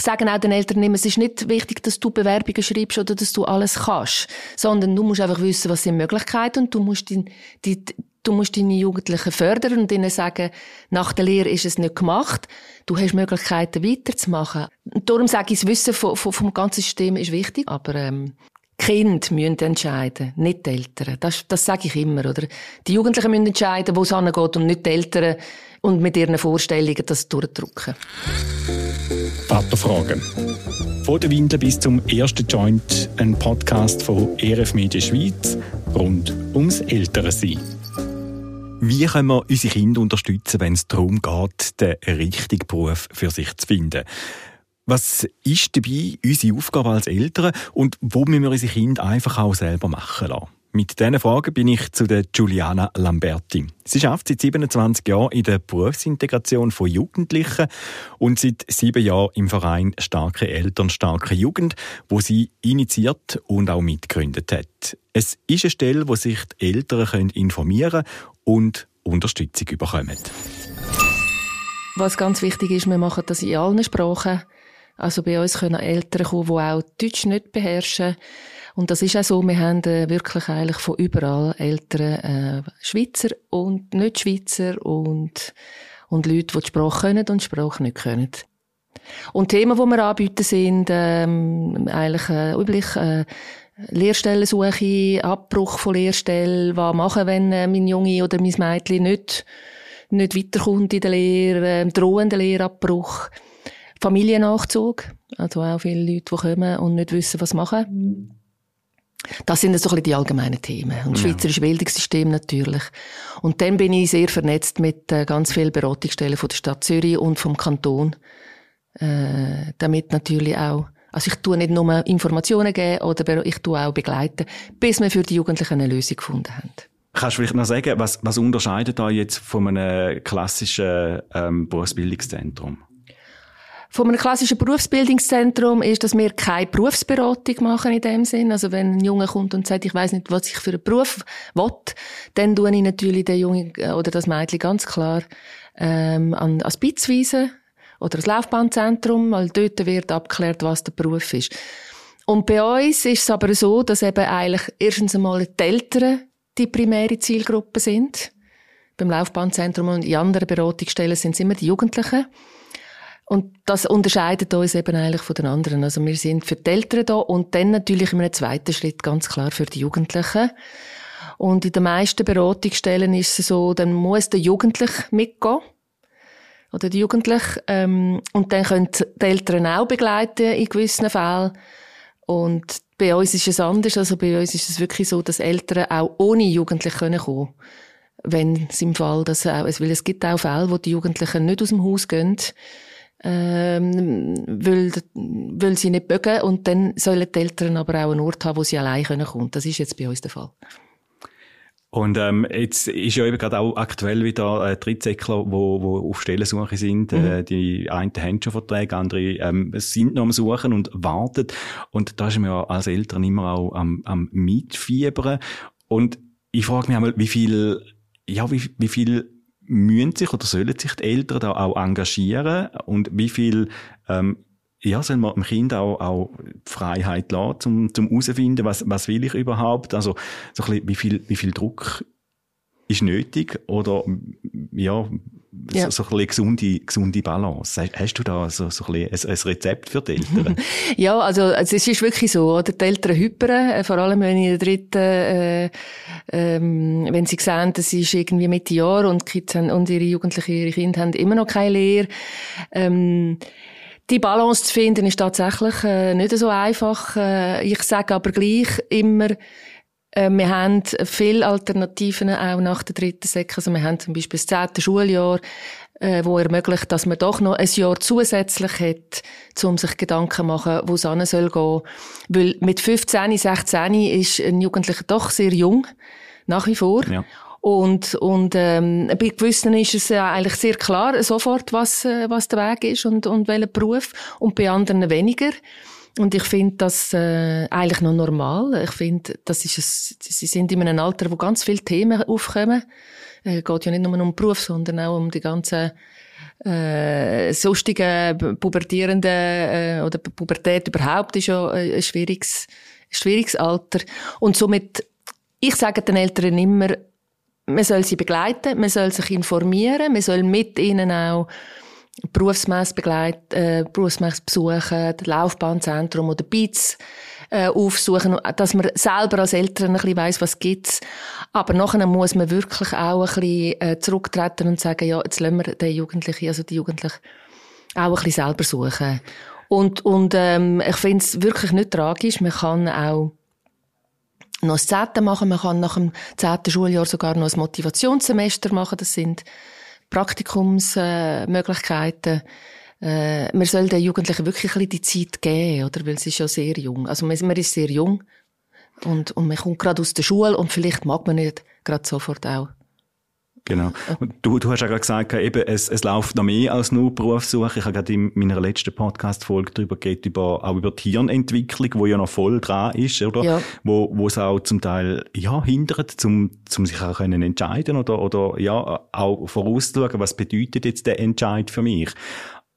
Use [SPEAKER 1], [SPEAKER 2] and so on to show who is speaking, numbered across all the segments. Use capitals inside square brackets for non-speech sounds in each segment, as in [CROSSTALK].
[SPEAKER 1] ich sage auch den Eltern es ist nicht wichtig, dass du Bewerbungen schreibst oder dass du alles kannst, sondern du musst einfach wissen, was sind Möglichkeiten und du musst die, die, du musst deine Jugendlichen fördern und ihnen sagen, nach der Lehre ist es nicht gemacht. Du hast Möglichkeiten weiterzumachen. Und darum sage ich, das Wissen vom, vom ganzen System ist wichtig, aber ähm, Kind müssen entscheiden, nicht die Eltern. Das, das sage ich immer, oder? Die Jugendlichen müssen entscheiden, wo es hingeht und nicht die Eltern und mit ihren Vorstellungen das durchdrücken.
[SPEAKER 2] Vaterfragen. Von der Windel bis zum ersten Joint, ein Podcast von ERF Media Schweiz rund ums Elternsein. Wie können wir unsere Kinder unterstützen, wenn es darum geht, den richtigen Beruf für sich zu finden? Was ist dabei unsere Aufgabe als Eltern und wo müssen wir unsere Kinder einfach auch selber machen lassen? Mit diesen Fragen bin ich zu der Giuliana Lamberti. Sie arbeitet seit 27 Jahren in der Berufsintegration von Jugendlichen und seit sieben Jahren im Verein Starke Eltern, Starke Jugend, wo sie initiiert und auch mitgegründet hat. Es ist eine Stelle, wo sich die Eltern informieren und Unterstützung bekommen.
[SPEAKER 1] Was ganz wichtig ist, wir machen das in allen Sprachen. Also bei uns können Eltern kommen, die auch Deutsch nicht beherrschen. Und das ist auch so, wir haben äh, wirklich eigentlich von überall Eltern, äh, Schweizer und nicht Schweizer und, und Leute, die die Sprache können und die Sprache nicht können. Und Themen, die wir anbieten, sind ähm, eigentlich äh, üblich äh, Lehrstellensuche, Abbruch von Lehrstellen, was machen, wenn äh, mein Junge oder mein Mädchen nicht, nicht weiterkommt in der Lehre, äh, drohender Lehrabbruch. Familiennachzug. Also auch viele Leute, die kommen und nicht wissen, was machen. Das sind so ein bisschen die allgemeinen Themen. Und das ja. Schweizerische Bildungssystem natürlich. Und dann bin ich sehr vernetzt mit äh, ganz vielen Beratungsstellen von der Stadt Zürich und vom Kanton. Äh, damit natürlich auch, also ich tue nicht nur Informationen geben, oder ich tue auch begleiten, bis wir für die Jugendlichen eine Lösung gefunden haben.
[SPEAKER 2] Kannst du vielleicht noch sagen, was, was unterscheidet da jetzt von einem klassischen ähm, Berufsbildungszentrum?
[SPEAKER 1] Von einem klassischen Berufsbildungszentrum ist, dass wir keine Berufsberatung machen in dem Sinn. Also wenn ein Junge kommt und sagt, ich weiß nicht, was ich für einen Beruf will, dann tue ich natürlich den Jungen äh, oder das Mädchen ganz klar ähm, an, an Spitzweise oder das Laufbahnzentrum, weil dort wird abgeklärt, was der Beruf ist. Und bei uns ist es aber so, dass eben eigentlich erstens einmal die Eltern die primäre Zielgruppe sind. Beim Laufbahnzentrum und in anderen Beratungsstellen sind es immer die Jugendlichen. Und das unterscheidet uns eben eigentlich von den anderen. Also wir sind für die Eltern da und dann natürlich in einem zweiten Schritt ganz klar für die Jugendlichen. Und in den meisten Beratungsstellen ist es so, dann muss der Jugendliche mitgehen. Oder die Jugendliche. Ähm, und dann können die Eltern auch begleiten in gewissen Fällen. Und bei uns ist es anders. Also bei uns ist es wirklich so, dass Eltern auch ohne Jugendliche kommen können wenn es im Fall, dass auch, weil es gibt auch Fälle, wo die Jugendlichen nicht aus dem Haus gehen, ähm, weil, weil sie nicht bögen und dann sollen die Eltern aber auch einen Ort haben, wo sie allein kommen können. Das ist jetzt bei uns der Fall.
[SPEAKER 2] Und ähm, jetzt ist ja eben gerade auch aktuell wieder äh, Drittsäckler, wo, wo auf Stellensuche sind. Mhm. Äh, die einen haben schon Verträge, andere ähm, sind noch am Suchen und warten. Und da ist man ja als Eltern immer auch am, am Mitfiebern. Und ich frage mich einmal, wie viel, ja, wie, wie viel müssen sich oder sollen sich die Eltern da auch engagieren und wie viel ähm, ja, soll man dem Kind auch, auch Freiheit lassen, zum, zum herausfinden, was, was will ich überhaupt? Also, so ein bisschen, wie viel, wie viel Druck ist nötig? Oder, ja, ja. so, so eine gesunde, gesunde Balance. Hast du da so, so ein, ein, ein Rezept für die Eltern? [LAUGHS]
[SPEAKER 1] ja, also, also es ist wirklich so, oder? Die Eltern hypern, äh, vor allem wenn in der dritten, äh, ähm, wenn sie sehen, das ist irgendwie Mitte Jahr und, Kids haben, und ihre Jugendlichen, ihre Kinder haben immer noch keine Lehre. Ähm, die Balance zu finden ist tatsächlich äh, nicht so einfach. Äh, ich sage aber gleich immer, wir haben viele Alternativen auch nach der dritten Säcke. Also wir haben zum Beispiel das zehnte Schuljahr, äh, wo ermöglicht, dass man doch noch ein Jahr zusätzlich hat, um sich Gedanken zu machen, wo es hin soll gehen. Weil mit 15, 16 ist ein Jugendlicher doch sehr jung, nach wie vor. Ja. Und, und ähm, bei gewissen ist es ja eigentlich sehr klar sofort, was, äh, was der Weg ist und, und welcher Beruf. Und bei anderen weniger. Und ich finde das äh, eigentlich noch normal. Ich finde, das ist es, sie sind in einem Alter, wo ganz viele Themen aufkommen. Es äh, geht ja nicht nur um den Beruf, sondern auch um die ganzen äh, sonstigen pubertierenden äh, oder Pubertät überhaupt ist ja ein schwieriges, schwieriges Alter. Und somit, ich sage den Eltern immer, man soll sie begleiten, man soll sich informieren, man soll mit ihnen auch Berufsmess begleiten, äh, Berufsmess besuchen, Laufbahnzentrum oder BITS äh, aufsuchen, dass man selber als Eltern ein bisschen weiss, was gibt's. Aber nachher muss man wirklich auch ein bisschen äh, zurücktreten und sagen, ja, jetzt lassen wir den Jugendlichen, also die Jugendlichen, auch ein bisschen selber suchen. Und, und ähm, ich finde es wirklich nicht tragisch. Man kann auch noch das Zehnte machen, man kann nach dem zehnten Schuljahr sogar noch ein Motivationssemester machen. Das sind Praktikumsmöglichkeiten. Äh, man soll den Jugendlichen wirklich ein bisschen die Zeit geben, oder? Weil sie ja sehr jung. Also man, man ist sehr jung. Und, und man kommt gerade aus der Schule und vielleicht mag man nicht gerade sofort auch
[SPEAKER 2] Genau. Und du, du hast ja gerade gesagt, eben, es, es läuft noch mehr als nur Berufssuche. Ich habe gerade in meiner letzten Podcast-Folge darüber geredet, über, auch über die Hirnentwicklung, wo ja noch voll dran ist, oder? Ja. Wo, wo es auch zum Teil, ja, hindert, zum, zum sich auch können entscheiden oder, oder, ja, auch vorauszuschauen, was bedeutet jetzt der Entscheid für mich.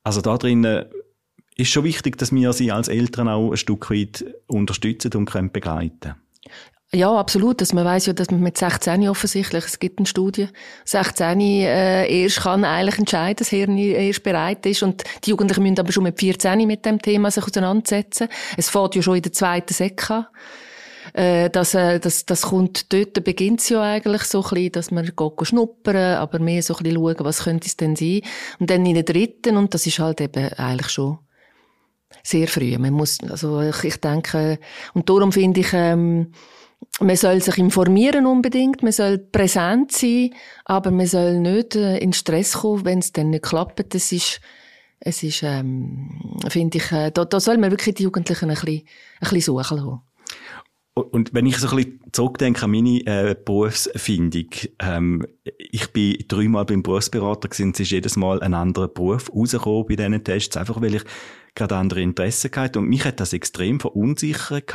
[SPEAKER 2] Also da drinnen ist schon wichtig, dass wir sie als Eltern auch ein Stück weit unterstützen und können begleiten
[SPEAKER 1] ja, absolut. Dass man weiß ja, dass man mit 16 offensichtlich, es gibt eine Studie, 16 äh, erst kann eigentlich entscheiden, das Hirn erst bereit ist und die Jugendlichen müssen aber schon mit 14 mit dem Thema sich auseinandersetzen. Es fährt ja schon in der zweiten an. Äh, das, äh, das, das kommt dort, beginnt es ja eigentlich so ein bisschen, dass man geht schnuppern, aber mehr so ein bisschen schauen, was könnte es denn sein. Und dann in der dritten, und das ist halt eben eigentlich schon sehr früh. Man muss, also ich, ich denke, und darum finde ich, ähm, man soll sich informieren unbedingt, man soll präsent sein, aber man soll nicht äh, in Stress kommen, wenn es dann nicht klappt. Das ist, es ist, ähm, finde ich, äh, da, da soll man wirklich die Jugendlichen ein bisschen, ein bisschen suchen.
[SPEAKER 2] Und wenn ich so ein bisschen zurückdenke an meine äh, Berufsfindung, ähm, ich bin dreimal beim Berufsberater gewesen, es ist jedes Mal ein anderer Beruf rausgekommen bei diesen Tests, einfach weil ich gerade andere Interessen hatte. Und mich hat das extrem verunsichert.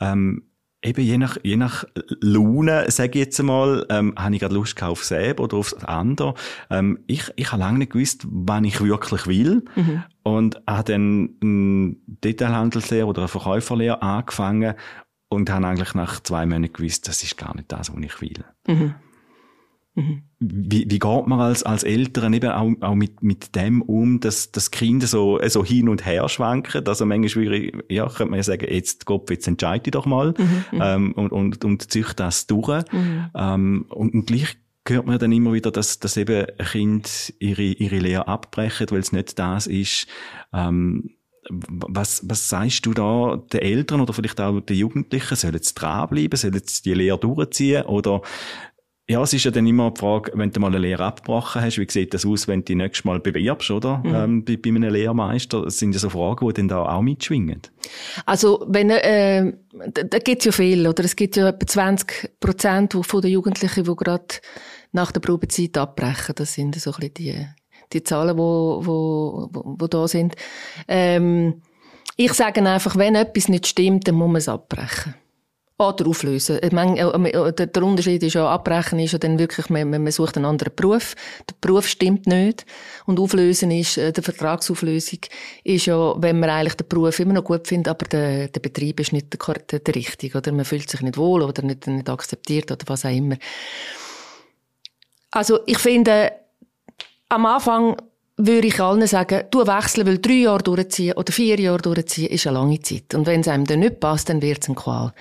[SPEAKER 2] Ähm, eben je nach, je nach Laune, sage ich jetzt einmal, ähm, habe ich gerade Lust auf selber oder aufs andere. Ähm, ich, ich habe lange nicht gewusst, wann ich wirklich will. Mhm. Und habe dann eine Detailhandelslehre oder eine Verkäuferlehre angefangen und habe eigentlich nach zwei Monaten gewusst, das ist gar nicht das, was ich will. Mhm. Mhm. Wie, wie geht man als, als Eltern eben auch, auch mit, mit dem um, dass, dass Kinder so, so hin und her schwanken? Also manchmal würde ja, könnte man ja sagen, jetzt Gott, jetzt entscheide ich doch mal, mhm, mhm, ähm, und, und, und zieht das durch. Mhm. Ähm, und, und gleich hört man dann immer wieder, dass, dass eben Kinder ihre, ihre Lehre abbrechen, weil es nicht das ist, ähm, was, was sagst du da den Eltern oder vielleicht auch den Jugendlichen? Sollen sie dranbleiben? Sollen sie die Lehre durchziehen? Oder ja, es ist ja dann immer die Frage, wenn du mal eine Lehre abgebrochen hast, wie sieht das aus, wenn du dich nächstes Mal bewirbst, oder? Mhm. Ähm, bei, bei einem Lehrmeister. Das sind ja so Fragen, die dann da auch mitschwingen.
[SPEAKER 1] Also, wenn, äh, da, da gibt es ja viel, oder? Es gibt ja etwa 20 Prozent von den Jugendlichen, die gerade nach der Probezeit abbrechen. Das sind so ein bisschen die, die Zahlen, die wo, wo, wo da sind. Ähm, ich sage einfach, wenn etwas nicht stimmt, dann muss man es abbrechen. Oder auflösen. Meine, äh, äh, der Unterschied ist ja, abbrechen ist ja dann wirklich, man, man sucht einen anderen Beruf. Der Beruf stimmt nicht. Und auflösen ist, äh, der Vertragsauflösung ist ja, wenn man eigentlich den Beruf immer noch gut findet, aber der, der Betrieb ist nicht der, der, der richtige, oder man fühlt sich nicht wohl oder nicht, nicht akzeptiert oder was auch immer. Also, ich finde, am Anfang würde ich allen sagen, du wechseln, weil drei Jahre durchziehen oder vier Jahre durchziehen ist eine lange Zeit. Und wenn es einem dann nicht passt, dann wird es ein Qual.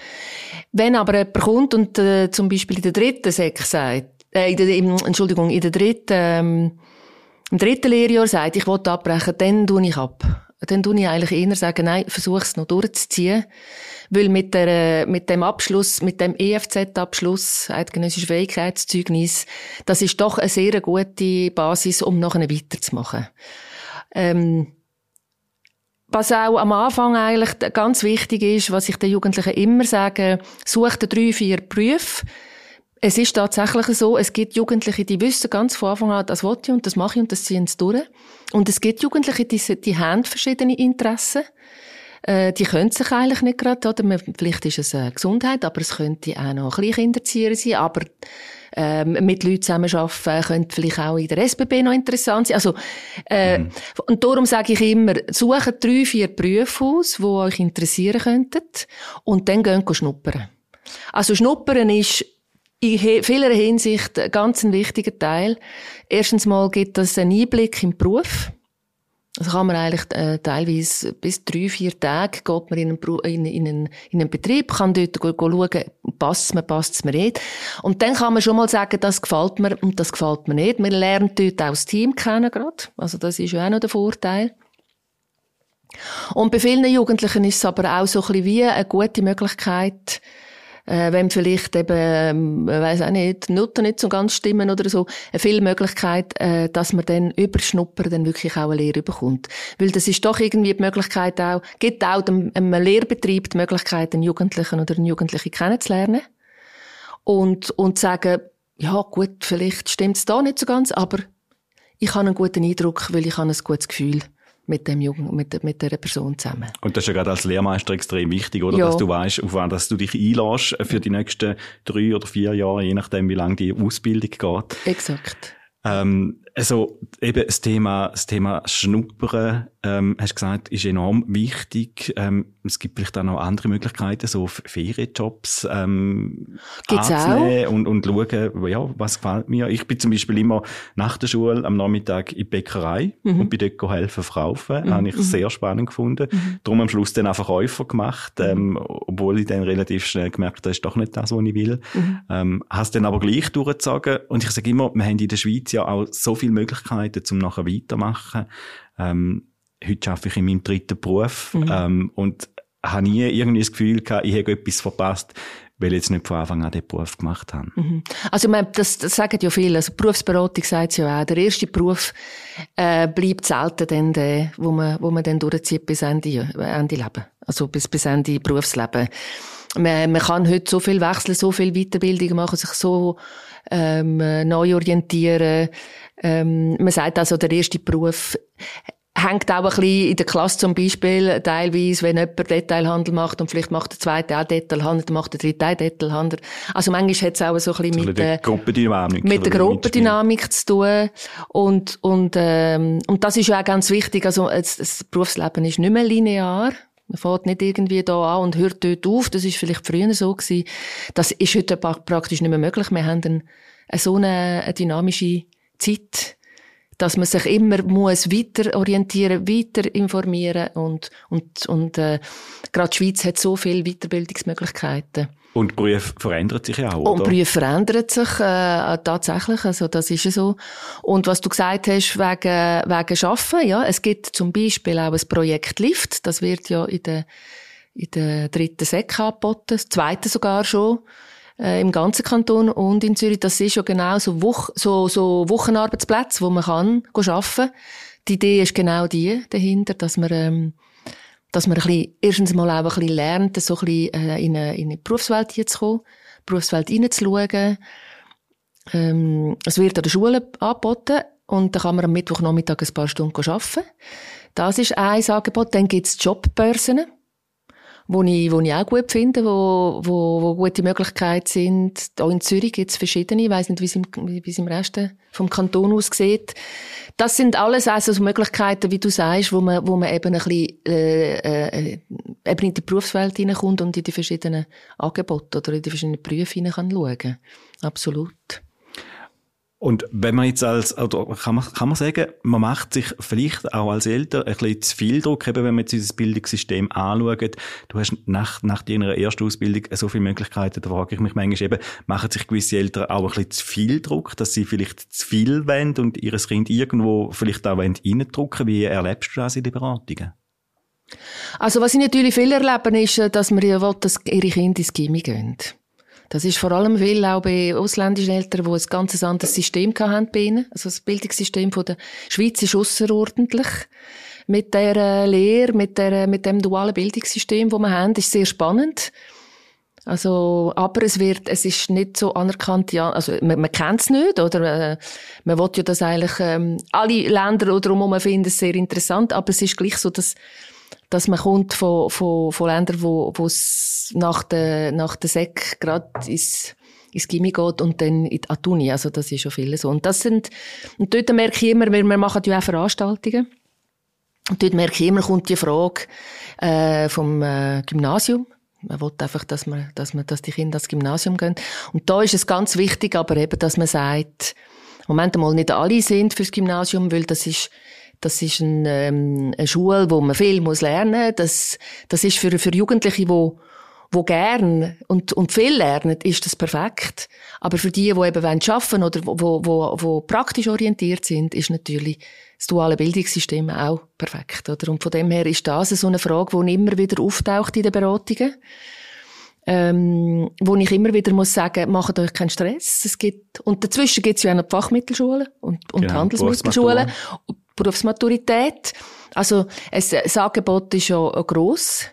[SPEAKER 1] Wenn aber jemand kommt und äh, zum Beispiel in der dritten Sek sagt, äh, in der, im, Entschuldigung, in der dritten, ähm, im dritten Lehrjahr sagt, ich will abbrechen, dann tue ich ab. Dann tue ich eigentlich eher sagen, nein, versuch es noch durchzuziehen. Weil mit, der, mit dem Abschluss, mit dem EFZ-Abschluss, eidgenössisches Fähigkeitszeugnis, das ist doch eine sehr gute Basis, um nachher weiterzumachen. Ähm, was auch am Anfang eigentlich ganz wichtig ist, was ich den Jugendlichen immer sage, such dir drei, vier Berufe. Es ist tatsächlich so, es gibt Jugendliche, die wissen ganz von Anfang an, das will ich und das mache ich und das ziehen sie durch. Und es gibt Jugendliche, die, die haben verschiedene Interessen. Äh, die können sich eigentlich nicht gerade, oder? Vielleicht ist es äh, Gesundheit, aber es könnte auch noch Kleinkinderzieher sein, aber ähm, mit Leuten zusammenarbeiten, könnte vielleicht auch in der SBB noch interessant sein. Also, äh, mhm. und darum sage ich immer, sucht drei, vier Berufe aus, die euch interessieren könnten und dann gehen schnuppern. Also schnuppern ist in vieler Hinsicht ein ganz wichtiger Teil. Erstens mal gibt das einen Einblick im Beruf. Also kann man eigentlich äh, teilweise bis drei, vier Tage geht man in einen, in, in einen, in einen Betrieb, kann dort go, go schauen, passt es mir, passt es mir nicht. Und dann kann man schon mal sagen, das gefällt mir und das gefällt mir nicht. Man lernt dort auch das Team kennen gerade. Also das ist ja auch noch der Vorteil. Und bei vielen Jugendlichen ist es aber auch so ein bisschen wie eine gute Möglichkeit, äh, wenn vielleicht eben, ähm, weiß auch nicht, die Noten nicht so ganz stimmen oder so, eine viel Möglichkeit, äh, dass man dann über Schnuppern dann wirklich auch eine Lehre bekommt. Weil das ist doch irgendwie die Möglichkeit auch, gibt auch dem, einem Lehrbetrieb die Möglichkeit, einen Jugendlichen oder eine Jugendliche kennenzulernen. Und, und sagen, ja gut, vielleicht stimmt es da nicht so ganz, aber ich habe einen guten Eindruck, weil ich habe ein gutes Gefühl mit dem Jungen, mit, mit der Person zusammen.
[SPEAKER 2] Und das ist ja gerade als Lehrmeister extrem wichtig, oder? Ja. Dass du weißt, auf was du dich einlässt für die nächsten drei oder vier Jahre, je nachdem, wie lange die Ausbildung geht.
[SPEAKER 1] Exakt.
[SPEAKER 2] Ähm, also eben das Thema, das Thema Schnuppern, ähm, hast du gesagt, ist enorm wichtig. Ähm, es gibt vielleicht auch noch andere Möglichkeiten, so Ferienjobs ähm,
[SPEAKER 1] Gibt's auch?
[SPEAKER 2] Und, und schauen, ja, was gefällt mir. Ich bin zum Beispiel immer nach der Schule am Nachmittag in die Bäckerei mhm. und bin dort helfen verkaufen. Mhm. Habe ich mhm. sehr spannend gefunden. Mhm. Darum am Schluss dann auch Verkäufer gemacht, mhm. ähm, obwohl ich dann relativ schnell gemerkt habe, das ist doch nicht das, was ich will. Mhm. Ähm, hast dann aber gleich durchgezogen. Und ich sage immer, wir haben in der Schweiz ja auch so viele Möglichkeiten, um nachher weitermachen. Ähm, heute arbeite ich in meinem dritten Beruf mhm. ähm, und habe nie irgendwie das Gefühl gehabt, ich habe etwas verpasst, weil ich jetzt nicht von Anfang an den Beruf gemacht habe.
[SPEAKER 1] Mhm. Also man, das, das sagen ja viele. Also Berufsberatung sagt es ja auch. Der erste Beruf äh, bleibt selten dann der, wo man, wo man dann durchzieht bis Ende, Ende Leben. Also bis, bis Ende Berufsleben. Man, man kann heute so viel wechseln, so viel Weiterbildung machen, sich so ähm, neu orientieren. Ähm, man sagt also, der erste Beruf hängt auch ein bisschen in der Klasse zum Beispiel teilweise, wenn jemand Detailhandel macht und vielleicht macht der zweite auch Detailhandel, dann macht der dritte auch Detailhandel. Also manchmal hat es auch so ein bisschen mit, der
[SPEAKER 2] Gruppendynamik,
[SPEAKER 1] mit der Gruppendynamik zu tun. Und, und, ähm, und das ist ja auch ganz wichtig. Also das, das Berufsleben ist nicht mehr linear. Man fährt nicht irgendwie da an und hört dort auf. Das ist vielleicht früher so gewesen. Das ist heute praktisch nicht mehr möglich. Wir haben eine, so eine, eine dynamische Zeit dass man sich immer muss weiter orientieren, weiter informieren und und und äh, gerade die Schweiz hat so viele Weiterbildungsmöglichkeiten.
[SPEAKER 2] Und die Berufe verändert sich ja auch,
[SPEAKER 1] oder? Und Berufe verändert sich äh, tatsächlich, also das ist so. Und was du gesagt hast wegen wegen Schaffen, ja, es gibt zum Beispiel auch ein Projekt Lift, das wird ja in der in der dritten Sek angeboten, das zweite sogar schon äh, im ganzen Kanton und in Zürich. Das ist ja genau so, Woch so, so Wochenarbeitsplätze, wo man kann arbeiten kann. Die Idee ist genau die dahinter, dass man, ähm, dass man ein bisschen, erstens mal auch ein bisschen lernt, so ein bisschen äh, in, eine, in eine Berufswelt hier zu kommen, Berufswelt reinzuschauen. Ähm, es wird an der Schule angeboten und da kann man am Mittwochnachmittag ein paar Stunden arbeiten. Das ist ein Angebot. Dann gibt es Jobbörsen wo ich, wo ich auch gut finde, wo, wo, wo gute Möglichkeiten sind. Auch in Zürich gibt es verschiedene. Ich weiss nicht, wie es im, Rest vom Kanton aussieht. Das sind alles also so Möglichkeiten, wie du sagst, wo man, wo man eben ein bisschen, äh, äh, eben in die Berufswelt hineinkommt und in die verschiedenen Angebote oder in die verschiedenen Berufe hinein kann schauen. Absolut.
[SPEAKER 2] Und wenn man jetzt als, oder kann man, kann man sagen, man macht sich vielleicht auch als Eltern ein bisschen zu viel Druck, eben wenn man jetzt dieses Bildungssystem anschaut. Du hast nach, nach deiner ersten Ausbildung so viele Möglichkeiten, da frage ich mich manchmal eben, machen sich gewisse Eltern auch ein bisschen zu viel Druck, dass sie vielleicht zu viel wollen und ihr Kind irgendwo vielleicht auch reindrücken Wie erlebst du das in den Beratungen?
[SPEAKER 1] Also was ich natürlich viel erlebe, ist, dass man ja will, dass ihre Kinder ins Gimmi gehen. Das ist vor allem viel auch bei ausländischen Eltern, die ein ganz anderes System hatten bei ihnen. Also das Bildungssystem von der Schweiz ist ausserordentlich. Mit der Lehre, mit, der, mit dem dualen Bildungssystem, das wir haben, ist sehr spannend. Also, aber es wird, es ist nicht so anerkannt, ja, also, man, man kennt es nicht, oder, äh, man will ja das eigentlich, ähm, alle Länder oder um finden es sehr interessant, aber es ist gleich so, dass dass man kommt von, von, von Ländern, wo, es nach der, nach der Sek gerade ins, ins Gimmi geht und dann in die Uni. Also das ist schon viel so. Und das sind, und dort merke ich immer, weil wir machen ja auch Veranstaltungen. Und dort merke ich immer, kommt die Frage äh, vom äh, Gymnasium. Man will einfach, dass, man, dass, man, dass die Kinder ins Gymnasium gehen. Und da ist es ganz wichtig, aber eben, dass man sagt, Moment einmal nicht alle sind fürs Gymnasium, weil das ist das ist ein, ähm, eine Schule, wo man viel muss lernen muss. Das, das ist für, für Jugendliche, die wo gern und, und viel lernen, ist das perfekt. Aber für die, die eben arbeiten wollen oder wo, wo, wo praktisch orientiert sind, ist natürlich das duale Bildungssystem auch perfekt. Oder? Und von dem her ist das so eine Frage, die immer wieder auftaucht in den Beratungen. Ähm, wo ich immer wieder muss sagen, macht euch keinen Stress. Es gibt, und dazwischen gibt es ja auch noch die Fachmittelschulen und, und genau, Handelsmittelschulen, Berufsmaturität. Also, es, das Angebot ist ja gross.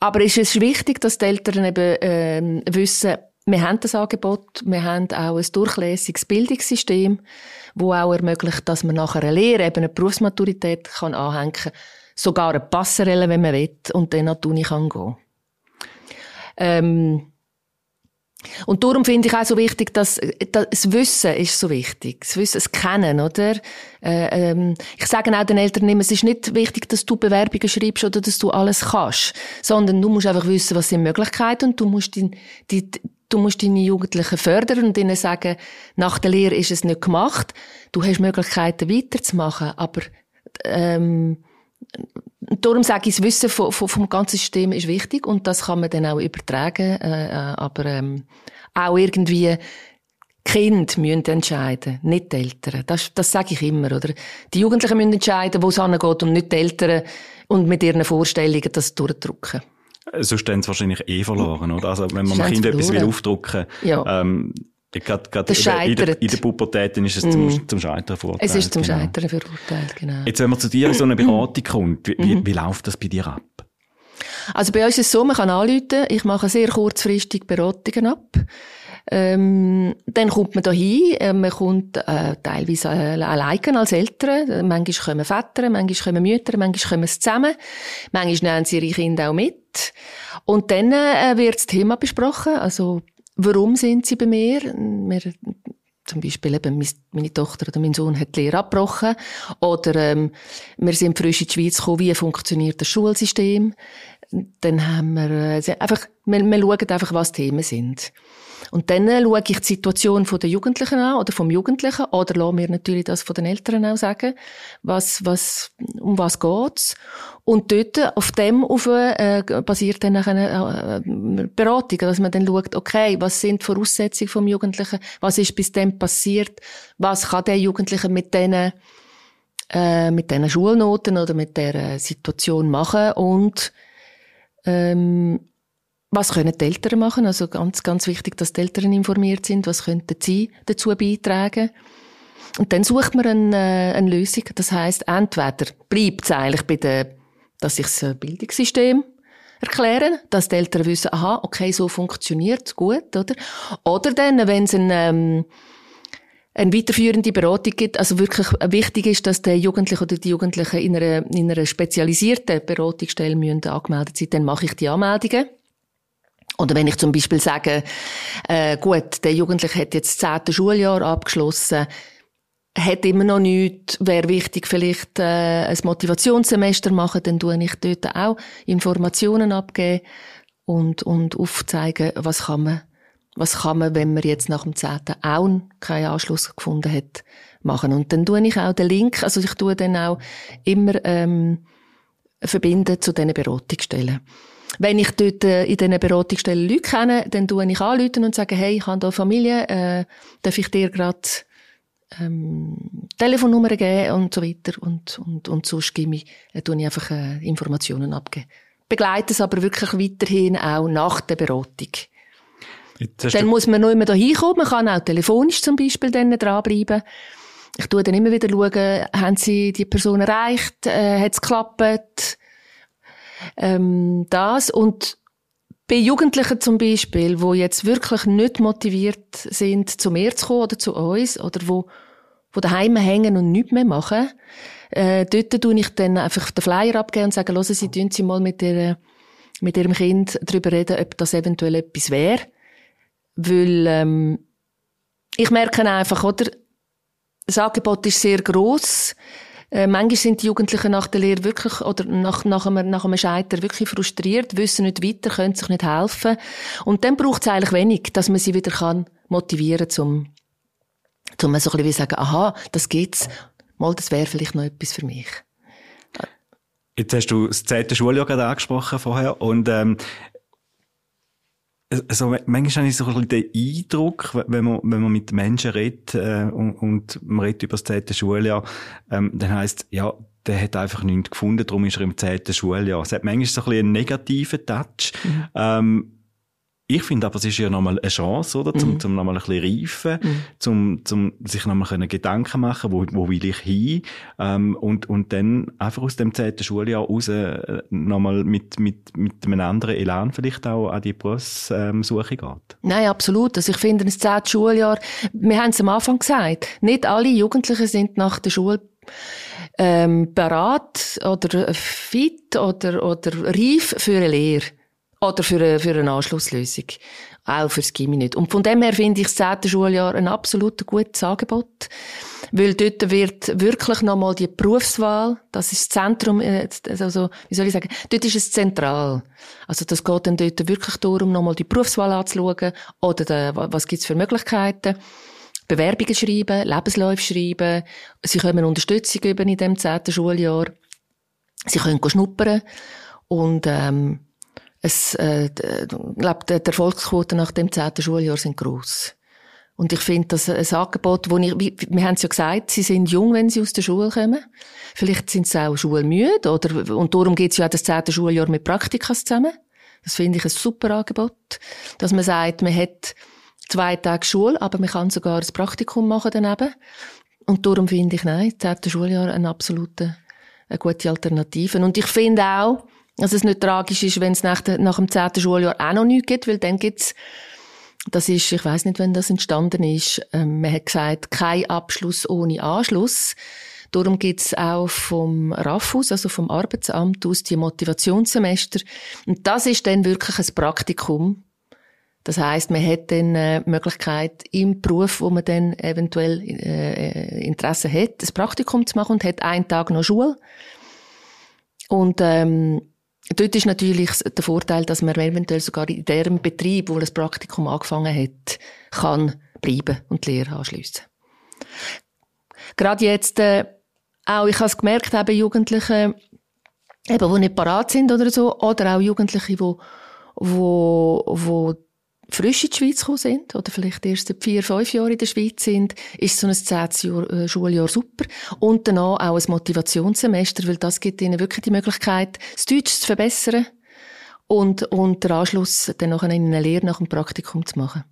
[SPEAKER 1] Aber es ist wichtig, dass die Eltern eben äh, wissen, wir haben das Angebot, wir haben auch ein durchlässiges Bildungssystem, wo auch ermöglicht, dass man nachher eine Lehre, eben eine Berufsmaturität kann anhängen kann, sogar eine Passerelle, wenn man will, und dann an die Uni kann gehen. Ähm, und darum finde ich auch so wichtig, dass, das Wissen ist so wichtig. Das Wissen, das Kennen, oder? Äh, ähm, ich sage auch den Eltern immer, es ist nicht wichtig, dass du Bewerbungen schreibst oder dass du alles kannst, sondern du musst einfach wissen, was sind Möglichkeiten und du musst die, die, du musst deine Jugendlichen fördern und ihnen sagen, nach der Lehre ist es nicht gemacht. Du hast Möglichkeiten weiterzumachen, aber ähm, darum sage ich, das Wissen vom, vom ganzen System ist wichtig und das kann man dann auch übertragen. Äh, äh aber ähm, auch irgendwie Kind müssen entscheiden, nicht die Eltern. Das, das sage ich immer, oder? Die Jugendlichen müssen entscheiden, wo es angeht und nicht die Eltern und mit ihren Vorstellungen das durchdrücken.
[SPEAKER 2] Sonst haben sie wahrscheinlich eh verloren, oder? Also, wenn man Kind etwas will aufdrücken,
[SPEAKER 1] ja.
[SPEAKER 2] ähm, Gerade, gerade in, der, in der Pubertät ist es zum, mm. zum Scheitern verurteilt.
[SPEAKER 1] Es ist zum genau. Scheitern verurteilt, genau.
[SPEAKER 2] Jetzt, wenn man zu dir in so eine [CLEARS THROAT] Beratung kommt, wie, wie, mhm. wie läuft das bei dir ab?
[SPEAKER 1] Also bei uns ist es so, man kann anrufen. Ich mache sehr kurzfristig Beratungen ab. Ähm, dann kommt man da hin, äh, man kommt äh, teilweise äh, alleine als Eltern, manchmal kommen Väter, manchmal kommen Mütter, manchmal kommen sie zusammen, manchmal nehmen sie ihre Kinder auch mit. Und dann äh, wird das Thema besprochen, also Warum sind sie bei mir? Wir, zum Beispiel eben meine Tochter oder mein Sohn hat die Lehre abgebrochen. Oder ähm, wir sind frisch in die Schweiz gekommen, wie funktioniert das Schulsystem. Dann haben wir äh, einfach, wir, wir schauen einfach, was Themen sind. Und dann äh, schaue ich die Situation der Jugendlichen an oder vom Jugendlichen. Oder lasse mir natürlich das von den Eltern auch sagen, was, was, um was geht's. Und dort, auf dem auf, äh, basiert dann eine äh, Beratung, dass man dann schaut, okay, was sind die Voraussetzungen vom Jugendlichen, was ist bis dem passiert, was kann der Jugendliche mit denen äh, mit diesen Schulnoten oder mit der Situation machen? Und ähm, was können die Eltern machen? Also ganz, ganz wichtig, dass die Eltern informiert sind. Was könnten sie dazu beitragen? Und dann sucht man eine, eine Lösung. Das heißt, entweder bleibt es eigentlich bei der, dass ich das Bildungssystem erklären, dass die Eltern wissen, aha, okay, so funktioniert gut, oder? Oder dann, wenn es ein, ähm, eine weiterführende Beratung gibt, also wirklich wichtig ist, dass der Jugendliche oder die Jugendlichen in einer, in einer spezialisierten Beratungsstelle müssen angemeldet sind, dann mache ich die Anmeldungen. Oder wenn ich zum Beispiel sage, äh, gut, der Jugendliche hat jetzt das zehnte Schuljahr abgeschlossen, hat immer noch nichts, wäre wichtig vielleicht äh, ein Motivationssemester machen, dann tue ich dort auch Informationen abgeben und, und aufzeigen, was kann man, was kann man, wenn man jetzt nach dem zehnten auch keinen Anschluss gefunden hat, machen. Und dann tue ich auch den Link, also ich tue dann auch immer ähm, verbinden zu diesen Beratungsstellen. Wenn ich dort äh, in diesen Beratungsstellen Leute kenne, dann tue ich anrufen und sage, hey, ich habe hier Familie, äh, darf ich dir gerade ähm, Telefonnummer geben und so weiter und, und, und sonst gebe ich, äh, tue ich einfach äh, Informationen abgeben. Begleite es aber wirklich weiterhin auch nach der Beratung. Dann muss man noch immer da hinkommen. Man kann auch telefonisch zum Beispiel dann dranbleiben. Ich tue dann immer wieder schauen, haben Sie die Person erreicht? Äh, hat es geklappt? Ähm, das und bei Jugendlichen zum Beispiel, wo jetzt wirklich nicht motiviert sind, zu mir zu kommen oder zu uns, oder wo, wo daheim hängen und nichts mehr machen, äh, dort tue ich dann einfach den Flyer abgeben und sage, hören Sie, tun Sie mal mit, der, mit Ihrem Kind darüber reden, ob das eventuell etwas wäre. weil ähm, ich merke einfach, oder, das Angebot ist sehr groß. Äh, manchmal sind die Jugendlichen nach der Lehre wirklich, oder nach, nach, einem, nach einem Scheiter wirklich frustriert, wissen nicht weiter, können sich nicht helfen. Und dann braucht es eigentlich wenig, dass man sie wieder kann motivieren zum, zum so ein bisschen wie sagen, aha, das gibt's. Mal, das wäre vielleicht noch etwas für mich.
[SPEAKER 2] Jetzt hast du das zweite Schuljahr gerade angesprochen vorher und ähm, also, manchmal habe ich so ein bisschen den Eindruck, wenn man, wenn man mit Menschen redet äh, und, und man redet über das zehnte Schuljahr, ähm, dann heisst ja, der hat einfach nichts gefunden, darum ist er im zehnten Schuljahr. Es hat manchmal so ein bisschen einen negativen Touch. Mhm. Ähm, ich finde aber, es ist ja nochmal eine Chance, oder? Zum, mhm. zum nochmal ein bisschen reifen, mhm. zum, zum sich nochmal Gedanken machen, wo, wo will ich hin? Ähm, und, und dann einfach aus dem zehnten Schuljahr raus äh, nochmal mit, mit, mit einem anderen Elan vielleicht auch an die Berufssuche geht.
[SPEAKER 1] Nein, absolut. Also ich finde, das zehnte Schuljahr, wir haben es am Anfang gesagt, nicht alle Jugendlichen sind nach der Schule ähm, bereit oder fit oder, oder reif für eine Lehre. Oder für eine, für eine Anschlusslösung. Auch fürs Gimmi nicht. Und von dem her finde ich das zehnte Schuljahr ein absolut gutes Angebot. Weil dort wird wirklich nochmal die Berufswahl, das ist das Zentrum, äh, also, wie soll ich sagen, dort ist es zentral. Also, das geht dann dort wirklich darum, nochmal die Berufswahl anzuschauen, oder den, was gibt's für Möglichkeiten. Bewerbungen schreiben, Lebensläufe schreiben. Sie können Unterstützung über in dem zehnten Schuljahr. Sie können schnuppern. Und, ähm, es, äh, glaub, die Erfolgsquoten nach dem zehnten Schuljahr sind groß. Und ich finde das ein Angebot, wo ich, wir haben es ja gesagt, sie sind jung, wenn sie aus der Schule kommen. Vielleicht sind sie auch schulmüde, oder, und darum geht es ja auch das zehnte Schuljahr mit Praktikas zusammen. Das finde ich ein super Angebot. Dass man sagt, man hat zwei Tage Schule, aber man kann sogar ein Praktikum machen daneben. Und darum finde ich, nein, das zehnte Schuljahr eine absolute, eine gute Alternative. Und ich finde auch, dass es nicht tragisch ist, wenn es nach, nach dem zehnten Schuljahr auch noch nichts gibt, weil dann gibt's das ist, ich weiß nicht, wenn das entstanden ist, ähm, man hat gesagt, kein Abschluss ohne Anschluss. Darum gibt's auch vom RAFUS, also vom Arbeitsamt aus, die Motivationssemester. Und das ist dann wirklich ein Praktikum. Das heißt, man hat dann äh, die Möglichkeit, im Beruf, wo man dann eventuell äh, Interesse hat, ein Praktikum zu machen und hat einen Tag noch Schule. Und ähm, Dort ist natürlich der Vorteil, dass man eventuell sogar in dem Betrieb, wo das Praktikum angefangen hat, kann bleiben und die Lehre anschliessen. Gerade jetzt, äh, auch, ich habe es gemerkt, eben Jugendliche, eben, die nicht parat sind oder so, oder auch Jugendliche, die, wo, wo frisch in die Schweiz gekommen sind oder vielleicht erst seit vier, fünf Jahren in der Schweiz sind, ist so ein zehntes äh, Schuljahr super. Und danach auch ein Motivationssemester, weil das gibt ihnen wirklich die Möglichkeit, das Deutsch zu verbessern und, und den Anschluss dann noch in eine Lehre nach dem Praktikum zu machen.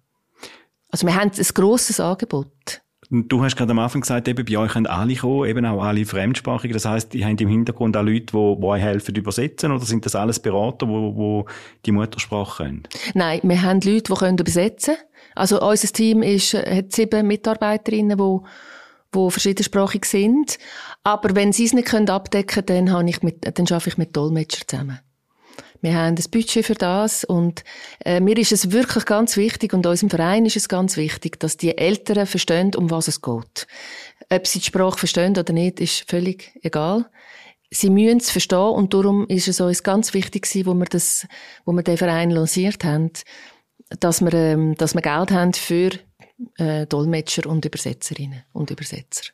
[SPEAKER 1] Also wir haben ein grosses Angebot.
[SPEAKER 2] Du hast gerade am Anfang gesagt, eben bei euch können alle kommen, eben auch alle Fremdsprachig. Das heisst, ihr habt im Hintergrund auch Leute, die, die euch helfen übersetzen, oder sind das alles Berater, die, die die Muttersprache können?
[SPEAKER 1] Nein, wir haben Leute, die können übersetzen. Also unser Team ist, hat sieben Mitarbeiterinnen, die die verschiedensprachig sind. Aber wenn sie es nicht abdecken können, dann, habe ich mit, dann arbeite ich mit Dolmetscher zusammen. Wir haben das Budget für das und äh, mir ist es wirklich ganz wichtig und unserem Verein ist es ganz wichtig, dass die Eltern verstehen, um was es geht. Ob sie die Sprache verstehen oder nicht, ist völlig egal. Sie müssen es verstehen und darum ist es uns ganz wichtig wo wir das, wo wir den Verein lanciert haben, dass wir, ähm, dass wir Geld haben für äh, Dolmetscher und Übersetzerinnen und Übersetzer.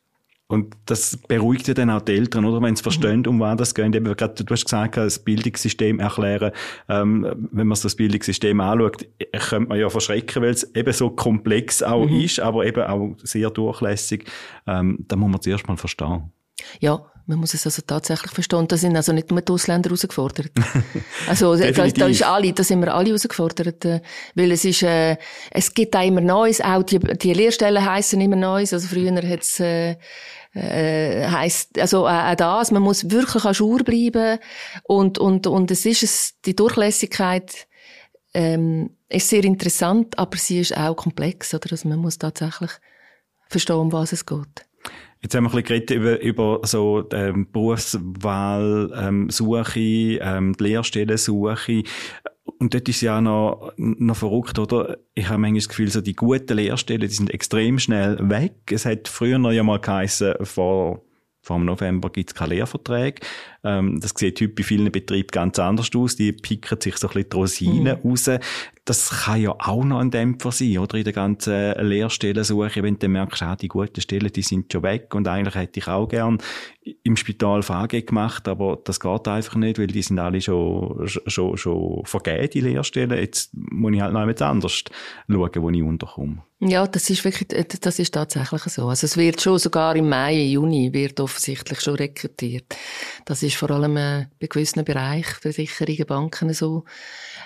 [SPEAKER 2] Und das beruhigt ja dann auch die Eltern, oder? Wenn sie verstehen, um was das geht. Eben, gerade, du hast gesagt, das Bildungssystem erklären. Ähm, wenn man das Bildungssystem anschaut, könnte man ja verschrecken, weil es eben so komplex auch mhm. ist, aber eben auch sehr durchlässig. Ähm, da muss man zuerst mal verstehen.
[SPEAKER 1] Ja, man muss es also tatsächlich verstehen. Da sind also nicht nur die Ausländer herausgefordert. [LAUGHS] also da, da, ist alle, da sind wir alle herausgefordert, äh, weil es ist, äh, es gibt auch immer Neues. Auch die, die Lehrstellen heißen immer Neues. Also früher hat's äh, äh, heisst, also äh, auch das, man muss wirklich an Schur bleiben und, und, und es ist es, die Durchlässigkeit ähm, ist sehr interessant, aber sie ist auch komplex, oder? Also man muss tatsächlich verstehen, um was es geht.
[SPEAKER 2] Jetzt haben wir ein bisschen geredet über, über so ähm, Berufswahl, ähm, Suche, ähm, die Lehrstellensuche. Und dort ist ja noch, noch verrückt, oder? Ich habe manchmal das Gefühl, so die guten Lehrstellen, die sind extrem schnell weg. Es hat früher noch ja mal geheißen, vor vor November gibt es keine Lehrverträge. Ähm, das sieht heute bei vielen Betrieben ganz anders aus. Die picken sich so ein bisschen die Rosinen mhm. raus. Das kann ja auch noch ein Dämpfer sein, oder? In der ganzen Lehrstellensuche, wenn du merkst, ah, die guten Stellen, die sind schon weg und eigentlich hätte ich auch gern im Spital VG gemacht, aber das geht einfach nicht, weil die sind alle schon, schon, schon vergeben, die Lehrstellen. Jetzt muss ich halt noch jemand anders schauen, wo ich unterkomme.
[SPEAKER 1] Ja, das ist wirklich, das ist tatsächlich so. Also es wird schon sogar im Mai, Juni wird offensichtlich schon rekrutiert. Das ist vor allem äh, bei gewissen Bereichen, Versicherungen, Banken so.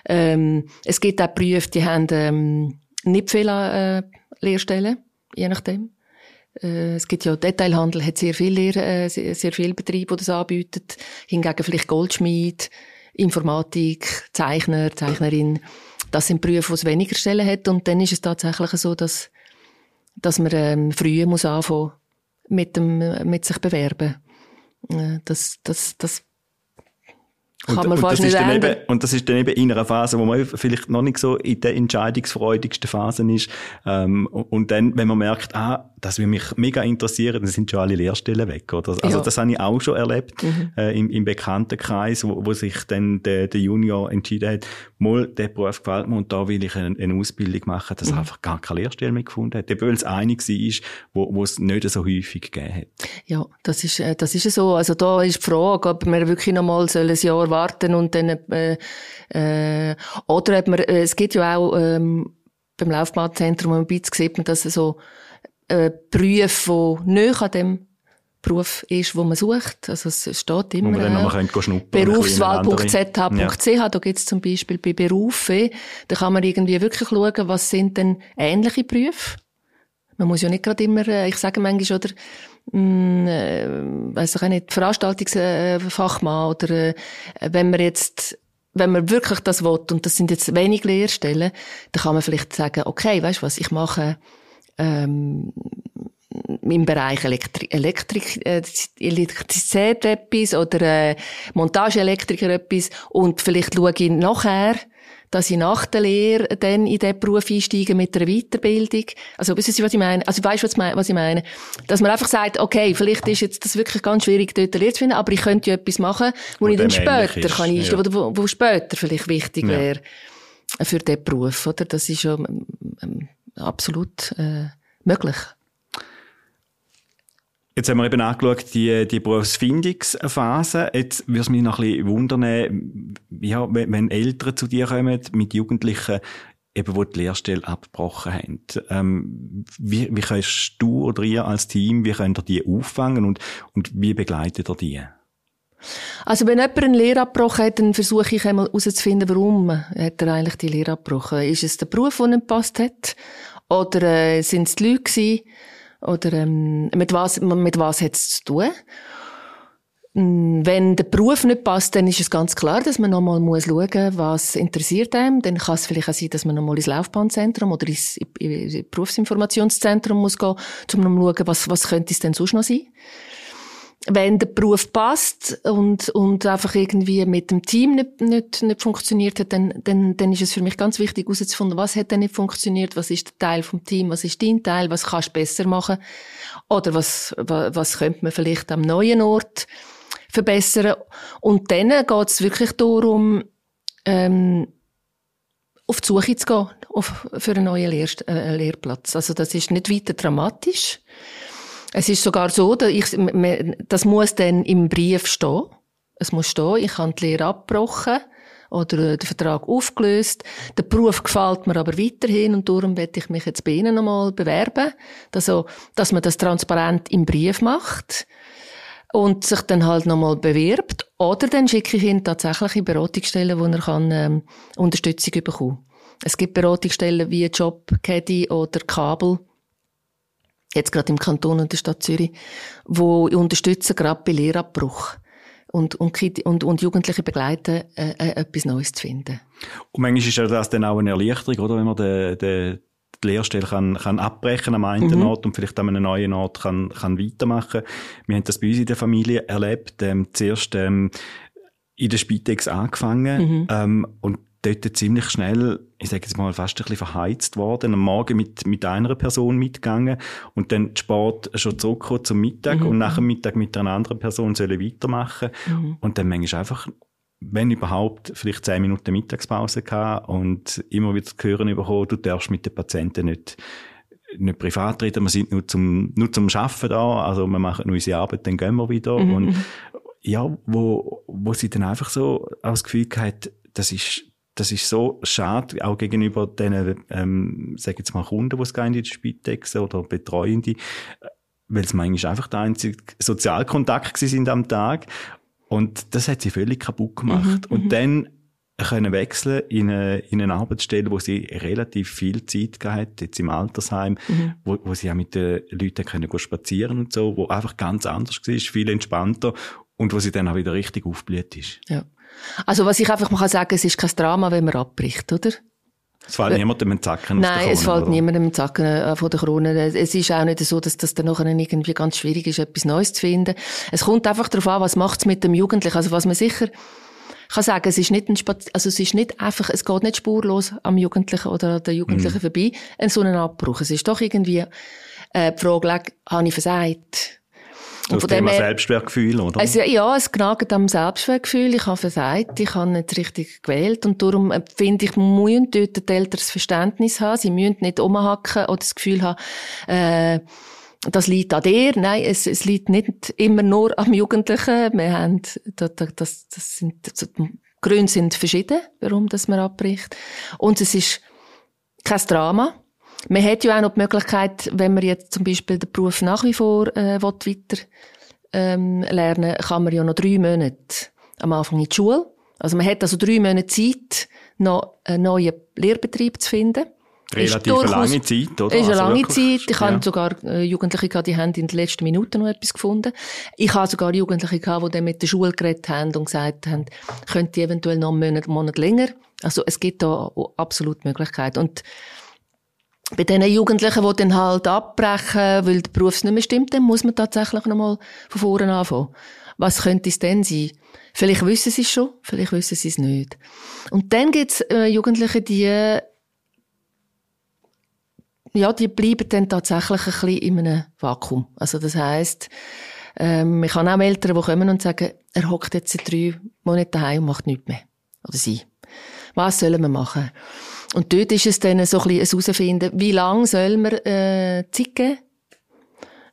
[SPEAKER 1] Ähm, es gibt auch Berufe, die haben ähm, nicht viele äh, Lehrstellen, je nachdem. Äh, es gibt ja Detailhandel, hat sehr viele Lehr äh, sehr, sehr viele Betriebe, die das anbieten. Hingegen vielleicht Goldschmied, Informatik, Zeichner, Zeichnerin. Das sind Berufe, wo es weniger Stellen hat. Und dann ist es tatsächlich so, dass, dass man ähm, früher muss anfangen mit, mit sich bewerben. Das, das, das kann und, man fast nicht
[SPEAKER 2] eben, Und das ist dann eben in einer Phase, wo man vielleicht noch nicht so in der entscheidungsfreudigsten Phase ist. Ähm, und dann, wenn man merkt, ah, das würde mich mega interessieren, dann sind schon alle Lehrstellen weg. Oder? Also ja. das habe ich auch schon erlebt mhm. äh, im, im Bekanntenkreis, wo, wo sich dann der, der Junior entschieden hat, mal, der Beruf gefällt mir und da will ich eine, eine Ausbildung machen, dass mhm. er einfach gar keine Lehrstelle mehr gefunden hat. Weil es einig war, wo, wo es nicht so häufig gegeben hat.
[SPEAKER 1] Ja, das ist, äh, das ist so. Also da ist die Frage, ob wir wirklich noch mal ein Jahr warten und dann, äh, äh, oder ob man, äh, es gibt ja auch, ähm, beim Laufbahnzentrum ein bisschen sieht man, dass so, äh, Berufe, die nicht an dem Beruf ist, wo man sucht. Also es steht immer. Wo man dann
[SPEAKER 2] äh,
[SPEAKER 1] Berufswahl.zh.ch, ja. da gibt es zum Beispiel bei Berufe, da kann man irgendwie wirklich schauen, was sind denn ähnliche Berufe. Man muss ja nicht gerade immer, äh, ich sage manchmal, oder, mh, mm, äh, weiss ich auch nicht, Veranstaltungsfachmann oder äh, wenn man jetzt wenn man wirklich das will, und das sind jetzt wenig Lehrstellen, dann kann man vielleicht sagen, okay, weißt du was, ich mache ähm, im Bereich Elektri Elektrik, äh, Elektrizität etwas oder äh, Montageelektriker etwas und vielleicht schaue ich nachher, dass ich nach der Lehre dann in diesen Beruf einsteige mit einer Weiterbildung. Also, wissen Sie, was ich meine? Also, weißt du, was ich meine? Dass man einfach sagt, okay, vielleicht ist jetzt das wirklich ganz schwierig, dort eine Lehre zu finden, aber ich könnte ja etwas machen, wo, wo ich dann später ist. kann einsteigen, ja. wo, wo später vielleicht wichtig ja. wäre für diesen Beruf, oder? Das ist ja ähm, absolut äh, möglich.
[SPEAKER 2] Jetzt haben wir eben angeschaut, die, die Berufsfindungsphase. Jetzt würde es mich noch ein bisschen wundern, ja, wenn Eltern zu dir kommen mit Jugendlichen, eben, die die Lehrstelle abgebrochen haben. Ähm, wie, wie kannst du oder ihr als Team, wie könnt ihr die auffangen und, und wie begleitet ihr die?
[SPEAKER 1] Also wenn jemand eine Lehre abgebrochen hat, dann versuche ich einmal herauszufinden, warum hat er eigentlich die Lehre abgebrochen. Ist es der Beruf, der nicht gepasst hat? Oder äh, sind es die Leute gewesen? Oder ähm, mit was, mit was hat es zu tun? Mm, wenn der Beruf nicht passt, dann ist es ganz klar, dass man nochmal muss schauen muss, was interessiert einem. Dann kann es vielleicht auch sein, dass man nochmal ins Laufbahnzentrum oder ins Berufsinformationszentrum muss gehen, um zu schauen, was, was könnte es denn sonst noch sein wenn der Beruf passt und, und einfach irgendwie mit dem Team nicht, nicht, nicht funktioniert hat, dann, dann, dann ist es für mich ganz wichtig herauszufinden, was hat denn nicht funktioniert, was ist der Teil vom Team, was ist dein Teil, was kannst du besser machen oder was, was, was könnte man vielleicht am neuen Ort verbessern. Und dann geht es wirklich darum, ähm, auf die Suche zu gehen auf, für einen neuen Lehr äh, Lehrplatz. Also das ist nicht weiter dramatisch. Es ist sogar so, dass ich, das muss dann im Brief stehen. Es muss stehen, ich habe die Lehre abgebrochen oder den Vertrag aufgelöst. Der Beruf gefällt mir aber weiterhin und darum werde ich mich jetzt bei Ihnen nochmal bewerben. Also, dass man das transparent im Brief macht und sich dann halt nochmal bewirbt. Oder dann schicke ich Ihnen tatsächlich Beratungsstellen, wo er kann, ähm, Unterstützung bekommen. Es gibt Beratungsstellen wie Job, Caddy oder Kabel jetzt gerade im Kanton und der Stadt Zürich, wo unterstützen gerade bei Lehrabbruch und, und, und, und Jugendliche begleiten, äh, äh, etwas Neues zu finden.
[SPEAKER 2] Und manchmal ist ja das dann auch eine Erleichterung, oder? Wenn man den, den, die Lehrstelle kann, kann abbrechen am einen mhm. Ort und vielleicht an einem neuen Ort kann, kann weitermachen. Wir haben das bei uns in der Familie erlebt. Ähm, zuerst ähm, in der Spitex angefangen mhm. ähm, und dort ziemlich schnell, ich sage jetzt mal, fast ein bisschen verheizt worden. Am Morgen mit, mit einer Person mitgegangen und dann Sport schon zurückgekommen zum Mittag mhm. und nach dem Mittag mit einer anderen Person sollen weitermachen. Mhm. Und dann manchmal einfach, wenn überhaupt, vielleicht zehn Minuten Mittagspause gehabt und immer wieder zu hören bekommen, du darfst mit den Patienten nicht nicht privat reden, wir sind nur zum, nur zum Arbeiten da, also wir machen nur unsere Arbeit, dann gehen wir wieder. Mhm. Und ja, wo, wo sie dann einfach so das Gefühl hat, das ist, das ist so schade, auch gegenüber den, ähm, sag jetzt mal Kunden, die es gehen in die Spitex oder Betreuende, weil es manchmal einfach der einzige Sozialkontakt sind am Tag. Und das hat sie völlig kaputt gemacht. Mhm, und mhm. dann können wechseln in eine, in eine Arbeitsstelle, wo sie relativ viel Zeit gehabt jetzt im Altersheim, mhm. wo, wo sie auch mit den Leuten können spazieren und so, wo einfach ganz anders war, viel entspannter und wo sie dann auch wieder richtig aufblüht ist.
[SPEAKER 1] Ja. Also was ich einfach mal sagen kann, es ist kein Drama, wenn man abbricht, oder?
[SPEAKER 2] Es fällt niemandem im Zacken
[SPEAKER 1] Nein, Krone, es fällt oder? niemandem im Zacken äh, von der Krone. Es ist auch nicht so, dass das dann nachher irgendwie ganz schwierig ist, etwas Neues zu finden. Es kommt einfach darauf an, was macht es mit dem Jugendlichen. Also was man sicher kann sagen, es ist nicht ein Spaz also es ist nicht einfach, es geht nicht spurlos am Jugendlichen oder der Jugendlichen mhm. vorbei, ein so ein Abbruch. Es ist doch irgendwie äh, die Frage, habe ich versagt?
[SPEAKER 2] Und das Thema her, Selbstwertgefühl, oder?
[SPEAKER 1] Also, ja, es knagt am Selbstwertgefühl. Ich habe versagt, ich habe nicht richtig gewählt. Und darum äh, finde ich, müssen dort die Eltern das Verständnis haben. Sie müssen nicht umhacken oder das Gefühl haben, äh, das liegt an dir. Nein, es, es liegt nicht immer nur am Jugendlichen. Wir haben, das, das, das sind, das, die Gründe sind verschieden, warum das man abbricht. Und es ist kein Drama. Man hat ja auch noch die Möglichkeit, wenn man jetzt zum Beispiel den Beruf nach wie vor äh, weiter ähm, lernen kann man ja noch drei Monate am Anfang in die Schule. Also man hat also drei Monate Zeit, noch einen neuen Lehrbetrieb zu finden.
[SPEAKER 2] Relativ eine lange Zeit, oder?
[SPEAKER 1] Ist eine also lange wirklich, Zeit. Ich ja. habe sogar äh, Jugendliche gehabt, die haben in den letzten Minuten noch etwas gefunden. Ich habe sogar Jugendliche gehabt, die dann mit der Schule geredet haben und gesagt haben, könnte eventuell noch einen Monat, Monat länger. Also es gibt da absolut Möglichkeiten. Und bei den Jugendlichen, die dann halt abbrechen, weil der Beruf nicht mehr stimmt, dann muss man tatsächlich nochmal von vorne anfangen. Was könnte es denn sein? Vielleicht wissen sie es schon, vielleicht wissen sie es nicht. Und dann gibt es äh, Jugendliche, die ja, die bleiben dann tatsächlich ein bisschen in einem Vakuum. Also das heisst, ähm, ich habe auch Eltern, die kommen und sagen, er hockt jetzt seit drei Monaten daheim und macht nichts mehr. Oder sie. Was sollen wir machen? Und dort ist es dann so ein bisschen herausfinden, wie lange soll man äh, Zeit geben?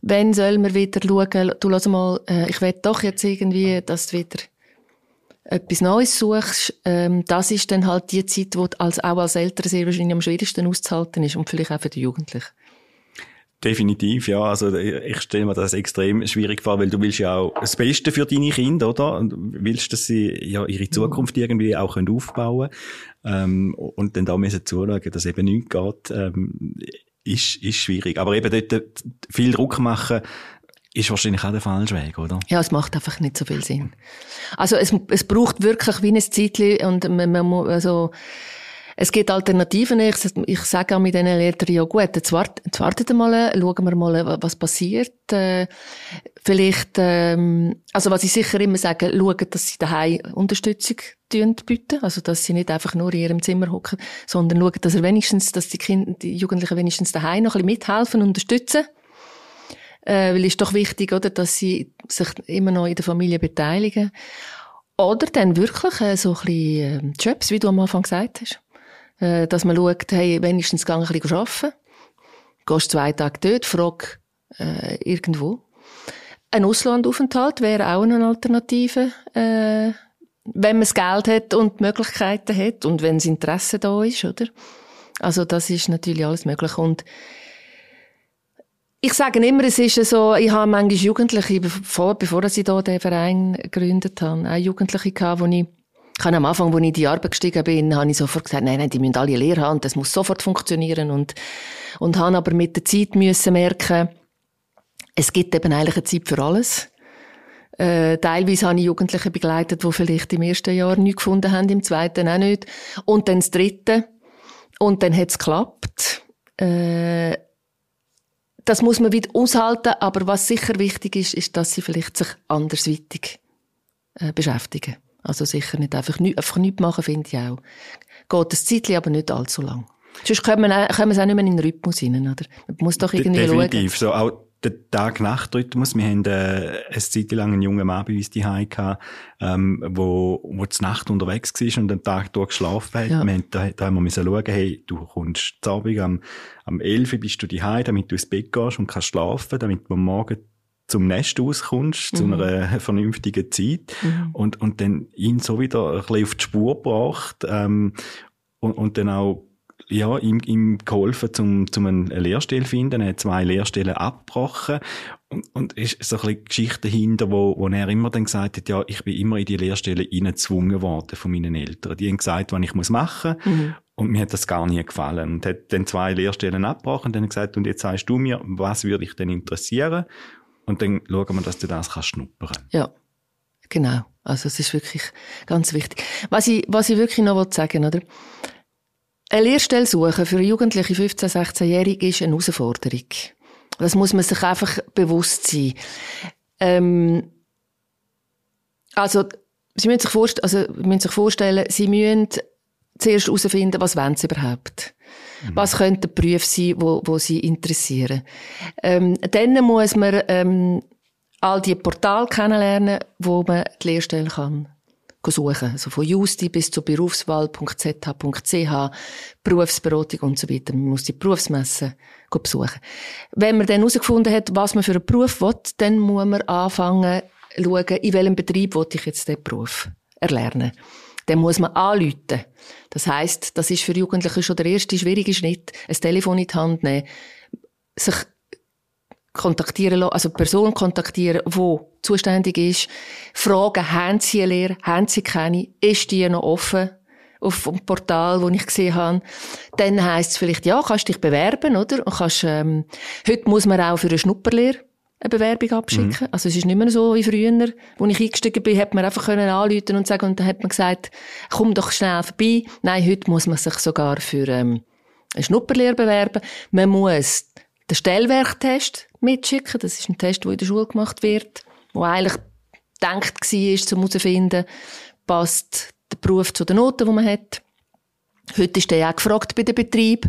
[SPEAKER 1] Wann soll man wieder schauen, du lass mal, äh, ich will doch jetzt irgendwie, dass du wieder etwas Neues suchst, ähm, das ist dann halt die Zeit, die als, auch als Eltern sehr wahrscheinlich am schwierigsten auszuhalten ist und vielleicht auch für die Jugendlichen.
[SPEAKER 2] Definitiv, ja. Also ich stelle mir das extrem schwierig vor, weil du willst ja auch das Beste für deine Kinder, oder? Und willst, dass sie ja ihre Zukunft irgendwie auch können aufbauen ähm, und dann da müssen zuschauen, dass eben nichts geht, ähm, ist, ist schwierig. Aber eben dort viel Druck machen, ist wahrscheinlich auch der falsche Weg, oder?
[SPEAKER 1] Ja, es macht einfach nicht so viel Sinn. Also es, es braucht wirklich wie ein Zeitchen und man, man muss, also es gibt Alternativen. Ich, ich sage auch mit diesen Eltern, ja gut, jetzt, wart, jetzt wartet mal, schauen wir mal, was passiert. Äh, vielleicht, ähm, also was ich sicher immer sage, schauen, dass sie daheim Unterstützung bieten, also dass sie nicht einfach nur in ihrem Zimmer hocken, sondern schauen, dass er wenigstens, dass die Kinder, die Jugendlichen wenigstens daheim noch ein bisschen mithelfen, unterstützen äh, weil es ist doch wichtig, oder, dass sie sich immer noch in der Familie beteiligen. Oder dann wirklich äh, so ein bisschen äh, Jobs, wie du am Anfang gesagt hast. Äh, dass man schaut, hey, wenigstens gang ein bisschen arbeiten. Gehst zwei Tage dort, frag äh, irgendwo. Ein Auslandaufenthalt wäre auch eine Alternative, äh, wenn man das Geld hat und die Möglichkeiten hat und wenn das Interesse da ist, oder? Also das ist natürlich alles möglich und ich sage immer, es ist so, ich habe manchmal Jugendliche, bevor, bevor ich hier den Verein gegründet habe, auch Jugendliche gehabt, wo ich, ich habe am Anfang, wo ich in die Arbeit gestiegen bin, habe ich sofort gesagt, nein, nein, die müssen alle Lehre haben, das muss sofort funktionieren und, und habe aber mit der Zeit müssen merken, es gibt eben eigentlich eine Zeit für alles. Äh, teilweise habe ich Jugendliche begleitet, die vielleicht im ersten Jahr nichts gefunden haben, im zweiten auch nicht. Und dann das dritte. Und dann hat es geklappt. Äh, das muss man wieder aushalten, aber was sicher wichtig ist, ist, dass sie vielleicht sich andersweitig äh, beschäftigen. Also sicher nicht einfach, nicht, einfach nichts machen, finde ich auch. geht das Zeitchen aber nicht allzu lang. Sonst kommen wir, kommen wir auch nicht mehr in den Rhythmus rein, oder? Man muss doch irgendwie
[SPEAKER 2] Definitiv.
[SPEAKER 1] schauen.
[SPEAKER 2] So, auch der Tag-Nacht-Rhythmus. Wir haben äh, eine Zeit lang einen jungen Mann bei uns daheim gehabt, ähm, wo, wo die Nacht unterwegs war und den Tag durch geschlafen hat.
[SPEAKER 1] Ja.
[SPEAKER 2] Wir haben, da, da haben wir müssen schauen, hey, du kommst zu Abend am, am 11 Uhr bist du daheim, damit du ins Bett gehst und kannst schlafen, damit du am Morgen zum Nest auskommst, zu einer [LAUGHS] vernünftigen Zeit. Und, und dann ihn so wieder ein bisschen auf die Spur gebracht, ähm, und, und dann auch ja, ihm, ihm geholfen, zum, zum eine Lehrstelle zu finden. Er hat zwei Lehrstellen abgebrochen. Und, und ist so ein bisschen Geschichte dahinter, wo, wo er immer dann gesagt hat, ja, ich bin immer in die Lehrstelle hineingezwungen worden von meinen Eltern. Die haben gesagt, was ich muss machen. Und mir hat das gar nie gefallen. Und hat dann zwei Lehrstellen abgebrochen und dann gesagt, und jetzt sagst du mir, was würde dich denn interessieren? Und dann schauen wir, dass du das kannst schnuppern.
[SPEAKER 1] Ja, genau. Also es ist wirklich ganz wichtig. Was ich, was ich wirklich noch sagen oder? Eine Lehrstelle suchen für jugendliche 15-, 16-Jährige ist eine Herausforderung. Das muss man sich einfach bewusst sein. Ähm, also, Sie müssen sich vorstellen, also, müssen sich vorstellen, Sie müssen zuerst herausfinden, was wollen Sie überhaupt? Was könnten Berufe sein, wo, wo Sie interessieren? Ähm, dann muss man, ähm, all die Portale kennenlernen, wo man die Lehrstelle kann suchen. Also von Justi bis zu berufswahl.zh.ch, Berufsberatung und so weiter. Man muss die Berufsmessen besuchen. Wenn man dann herausgefunden hat, was man für einen Beruf will, dann muss man anfangen, schauen, in welchem Betrieb will ich jetzt den Beruf erlernen. Dann muss man anrufen. Das heisst, das ist für Jugendliche schon der erste schwierige Schritt, ein Telefon in die Hand nehmen, sich kontaktieren lassen, also Person kontaktieren, die zuständig ist, fragen, haben Sie eine Lehre, haben Sie keine, ist die noch offen auf dem Portal, wo ich gesehen habe. Dann heisst es vielleicht, ja, kannst dich bewerben, oder? Und kannst, ähm, heute muss man auch für eine Schnupperlehre eine Bewerbung abschicken. Also es ist nicht mehr so wie früher, wo ich eingestiegen bin, hat man einfach können anrufen und sagen, und dann hat man gesagt, komm doch schnell vorbei. Nein, heute muss man sich sogar für ähm, eine Schnupperlehre bewerben. Man muss den Stellwerktest mitschicken. Das ist ein Test, der in der Schule gemacht wird, wo eigentlich gedacht war, um herauszufinden, passt der Beruf zu den Noten, die man hat. Heute ist der auch gefragt bei den Betrieb.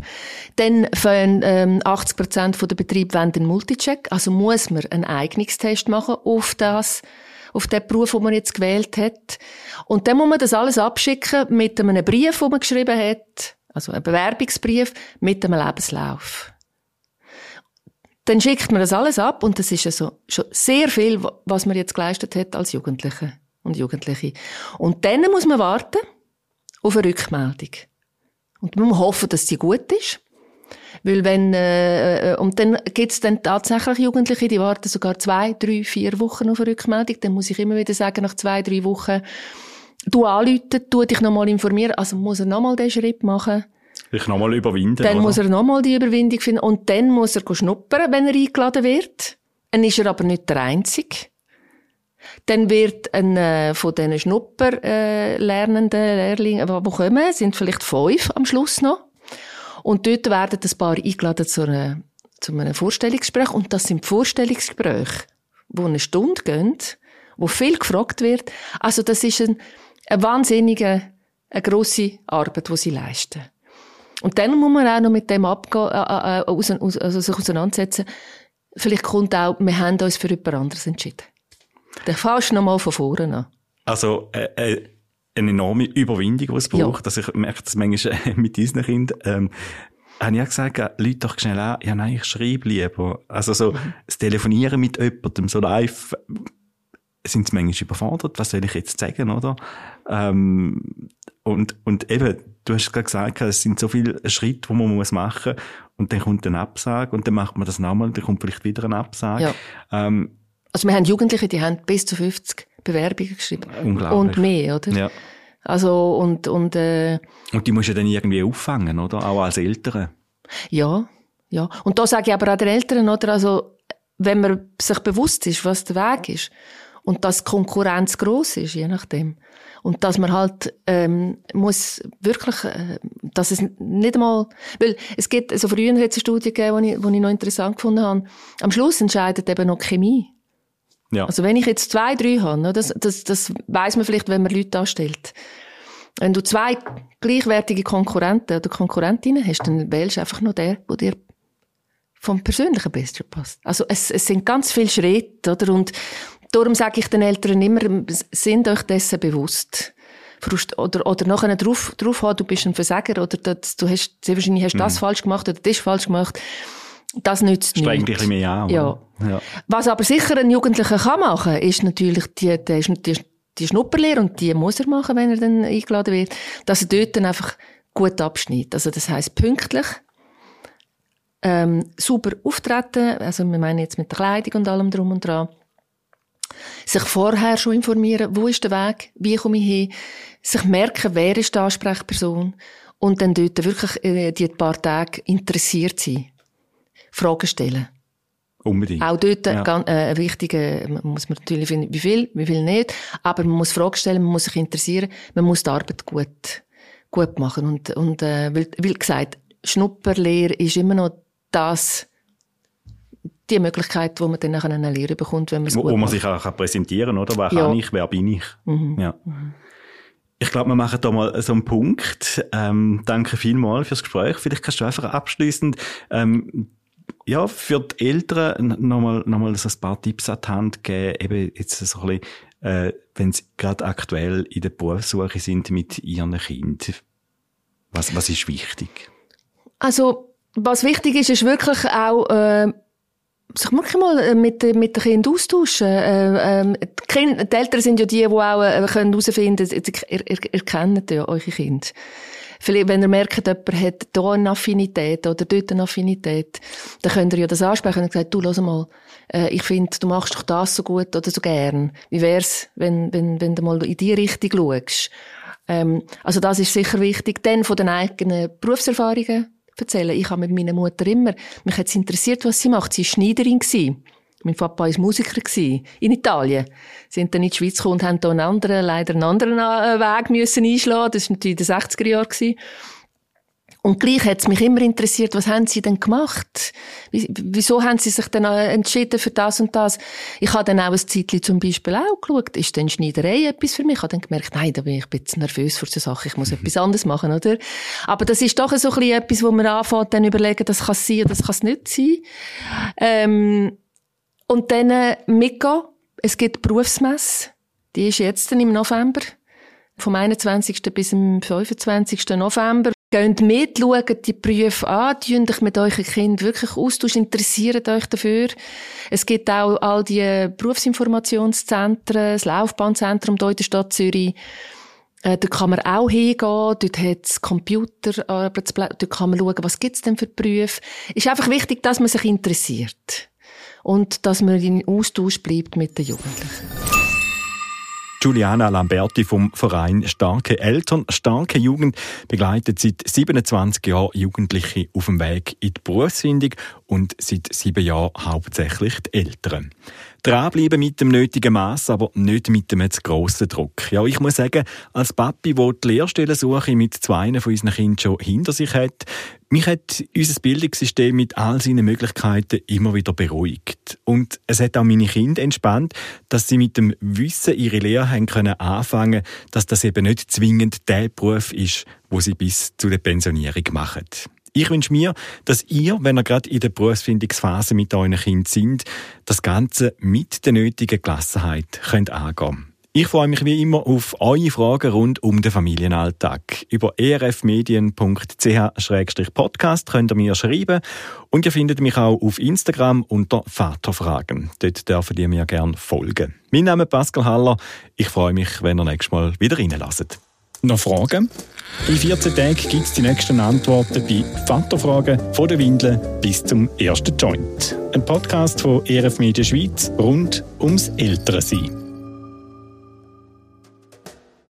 [SPEAKER 1] Dann fangen ähm, 80 Prozent der Betriebe wollen den Multicheck. Also muss man einen Eignungstest machen auf das, auf den Beruf, den man jetzt gewählt hat. Und dann muss man das alles abschicken mit einem Brief, den man geschrieben hat. Also ein Bewerbungsbrief mit einem Lebenslauf. Dann schickt man das alles ab und das ist also schon sehr viel, was man jetzt geleistet hat als Jugendliche und Jugendliche. Und dann muss man warten auf eine Rückmeldung. Und man muss hoffen, dass sie gut ist. Weil wenn, äh, und dann gibt's dann tatsächlich Jugendliche, die warten sogar zwei, drei, vier Wochen auf eine Rückmeldung. Dann muss ich immer wieder sagen, nach zwei, drei Wochen, du anrufen, du dich nochmal informieren. Also muss er nochmal den Schritt machen.
[SPEAKER 2] Sich nochmal überwinden,
[SPEAKER 1] Dann
[SPEAKER 2] oder?
[SPEAKER 1] muss er nochmal die Überwindung finden. Und dann muss er schnuppern, wenn er eingeladen wird. Dann ist er aber nicht der Einzige. Dann wird ein äh, von diesen Schnupper äh, Lehrlingen, die kommen, sind vielleicht fünf am Schluss noch. Und dort werden ein paar eingeladen zu, einer, zu einem Vorstellungsgespräch. Und das sind Vorstellungsgespräche, die eine Stunde gehen, wo viel gefragt wird. Also das ist ein, eine wahnsinnige, eine grosse Arbeit, die sie leisten. Und dann muss man auch noch mit dem abgehen, äh, äh, aus, aus, also sich auseinandersetzen. Vielleicht kommt auch, wir haben uns für jemand anderes entschieden. Dann fährst du noch mal von vorne an.
[SPEAKER 2] Also, äh, äh, eine enorme Überwindung, die es braucht.
[SPEAKER 1] Ja.
[SPEAKER 2] Also ich merke das manchmal mit unseren Kindern. Ähm, habe ich auch gesagt, äh, Leute doch schnell an, ja nein, ich schreibe lieber. Also so,
[SPEAKER 1] Mhm.
[SPEAKER 2] das Telefonieren mit jemandem, so live, äh, sind sie manchmal überfordert, was soll ich jetzt sagen, oder? Ähm, und, und eben, du hast gerade gesagt, es sind so viele Schritte, die man muss machen und dann kommt eine Absage und dann macht man das nochmal und dann kommt vielleicht wieder eine Absage.
[SPEAKER 1] Ja.
[SPEAKER 2] Ähm,
[SPEAKER 1] Also wir haben Jugendliche, die haben bis zu 50 Bewerbungen geschrieben.
[SPEAKER 2] Unglaublich.
[SPEAKER 1] Und mehr, oder?
[SPEAKER 2] ja.
[SPEAKER 1] Also, und, und, äh,
[SPEAKER 2] Und die musst du dann irgendwie auffangen, oder? Auch als Eltern.
[SPEAKER 1] ja, ja. Und da sage ich aber auch den Eltern, oder? Also, wenn man sich bewusst ist, was der Weg ist, und dass Konkurrenz gross ist, je nachdem. Und dass man halt, ähm, muss wirklich, äh, dass es nicht einmal, weil es gibt, also früher hat es eine Studie gegeben, die ich, ich noch interessant gefunden habe. Am Schluss entscheidet eben noch Chemie.
[SPEAKER 2] Ja.
[SPEAKER 1] Also wenn ich jetzt zwei, drei habe, ne, das, das, das weiß man vielleicht, wenn man Leute anstellt. Wenn du zwei gleichwertige Konkurrenten oder Konkurrentinnen hast, dann wählst du einfach nur der, der dir vom Persönlichen besser passt. Also es, es sind ganz viele Schritte, oder? Und darum sage ich den Eltern immer, sind euch dessen bewusst. Oder, oder nachher drauf, drauf haben, du bist ein Versager, oder das, du hast, sehr wahrscheinlich hast mhm. das falsch gemacht, oder das falsch gemacht. Das nützt
[SPEAKER 2] Streng nichts. dich ein bisschen mehr an.
[SPEAKER 1] Ja. ja. Was aber sicher ein Jugendlicher kann machen, ist natürlich die, die, die, die Schnupperlehre, und die muss er machen, wenn er dann eingeladen wird, dass er dort dann einfach gut abschneidet. Also das heisst pünktlich, ähm, super auftreten, also wir meinen jetzt mit der Kleidung und allem drum und dran, sich vorher schon informieren, wo ist der Weg, wie komme ich hin, sich merken, wer ist die Ansprechperson und dann dort wirklich äh, die paar Tage interessiert sein. Fragen stellen.
[SPEAKER 2] Unbedingt.
[SPEAKER 1] Auch dort ja. ganz, äh, wichtige, muss man natürlich finden, wie viel, wie viel nicht, aber man muss Fragen stellen, man muss sich interessieren, man muss die Arbeit gut, gut machen und, und äh, weil, wie gesagt, Schnupperlehre ist immer noch das, die Möglichkeit, wo man dann nachher eine Lehre bekommt, wenn man es
[SPEAKER 2] Wo, wo man sich auch präsentieren kann, oder? Wer ja. kann ich, wer bin ich? Mhm. Ja. Mhm. Ich glaube, wir machen da mal so einen Punkt. Ähm, danke vielmals fürs Gespräch. Vielleicht kannst du einfach abschließend ähm, ja, für die Eltern nochmal noch mal so ein paar Tipps an die Hand geben, eben jetzt so ein bisschen, äh, wenn sie gerade aktuell in der Berufssuche sind mit ihren Kindern. Was, was ist wichtig?
[SPEAKER 1] Also, was wichtig ist, ist wirklich auch, äh, sich wirklich mal äh, mit, mit den Kindern austauschen. Äh, ähm, die, Kinder, die Eltern sind ja die, die auch äh, herausfinden können, ihr, ihr, ihr kennt ja eure Kinder. Vielleicht, wenn ihr merkt, jemand hat hier eine Affinität oder dort eine Affinität, dann könnt ihr ja das ansprechen und sagen, du, lass mal, äh, ich finde, du machst doch das so gut oder so gern. Wie wär's, wenn, wenn, wenn du mal in die Richtung schaust? Ähm, also das ist sicher wichtig. Dann von den eigenen Berufserfahrungen erzählen. Ich habe mit meiner Mutter immer, mich hat es interessiert, was sie macht. Sie war Schneiderin. Gewesen. Mein Papa war Musiker in Italien. Sie sind dann in die Schweiz gekommen und haben da einen anderen, leider einen anderen äh, Weg müssen einschlagen. Das war natürlich in den 60er Jahren. Und gleich hat es mich immer interessiert, was haben sie denn gemacht? Wieso haben sie sich dann äh, entschieden für das und das? Ich habe dann auch ein Zeitchen zum Beispiel auch geschaut, ist denn Schneiderei etwas für mich? Ich habe dann gemerkt, nein, da bin ich ein bisschen nervös vor so Sachen, ich muss mhm. [LAUGHS] etwas anderes machen, oder? Aber das ist doch so ein bisschen etwas, wo man anfängt, dann überlegen, das kann es sein oder das kann es nicht sein. Ähm, und dann äh, mitgehen. Es gibt Berufsmesse. Die ist jetzt im November. Vom 21. bis zum 25. November. Geht mit, schaut die Berufe an, tun euch mit euren Kindern wirklich austauschen, interessiert euch dafür. Es gibt auch all die Berufsinformationszentren, das Laufbahnzentrum hier in der Stadt Zürich. Äh, dort kann man auch hingehen, dort hat es Computerarbeitsplätze, dort kann man schauen, was gibt's denn für Berufe. Ist einfach wichtig, dass man sich interessiert. Und dass man in Austausch bleibt mit den Jugendlichen.
[SPEAKER 2] Giuliana Lamberti vom Verein Starke Eltern, Starke Jugend begleitet seit 27 Jahren Jugendliche auf dem Weg in die Berufsfindung und seit sieben Jahren hauptsächlich die Eltern. Dranbleiben mit dem nötigen Maß, aber nicht mit dem zu grossen Druck. Ja, ich muss sagen, als Papi, wo die Lehrstellensuche mit zwei von unseren Kindern schon hinter sich hat, mich hat unser Bildungssystem mit all seinen Möglichkeiten immer wieder beruhigt. Und es hat auch meine Kinder entspannt, dass sie mit dem Wissen ihre Lehre haben können anfangen, dass das eben nicht zwingend der Beruf ist, wo sie bis zu der Pensionierung machen. Ich wünsche mir, dass ihr, wenn ihr gerade in der Berufsfindungsphase mit euren Kindern sind, das Ganze mit der nötigen Gelassenheit könnt angehen ich freue mich wie immer auf eure Fragen rund um den Familienalltag. Über erfmedien.ch-podcast könnt ihr mir schreiben und ihr findet mich auch auf Instagram unter Vaterfragen. Dort dürfen ihr mir gerne folgen. Mein Name ist Pascal Haller. Ich freue mich, wenn ihr nächstes Mal wieder reinlasst. Noch Fragen? In 14 Tagen gibt es die nächsten Antworten bei Vaterfragen von der Windel bis zum ersten Joint. Ein Podcast von ERF Media Schweiz rund ums Ältere sein.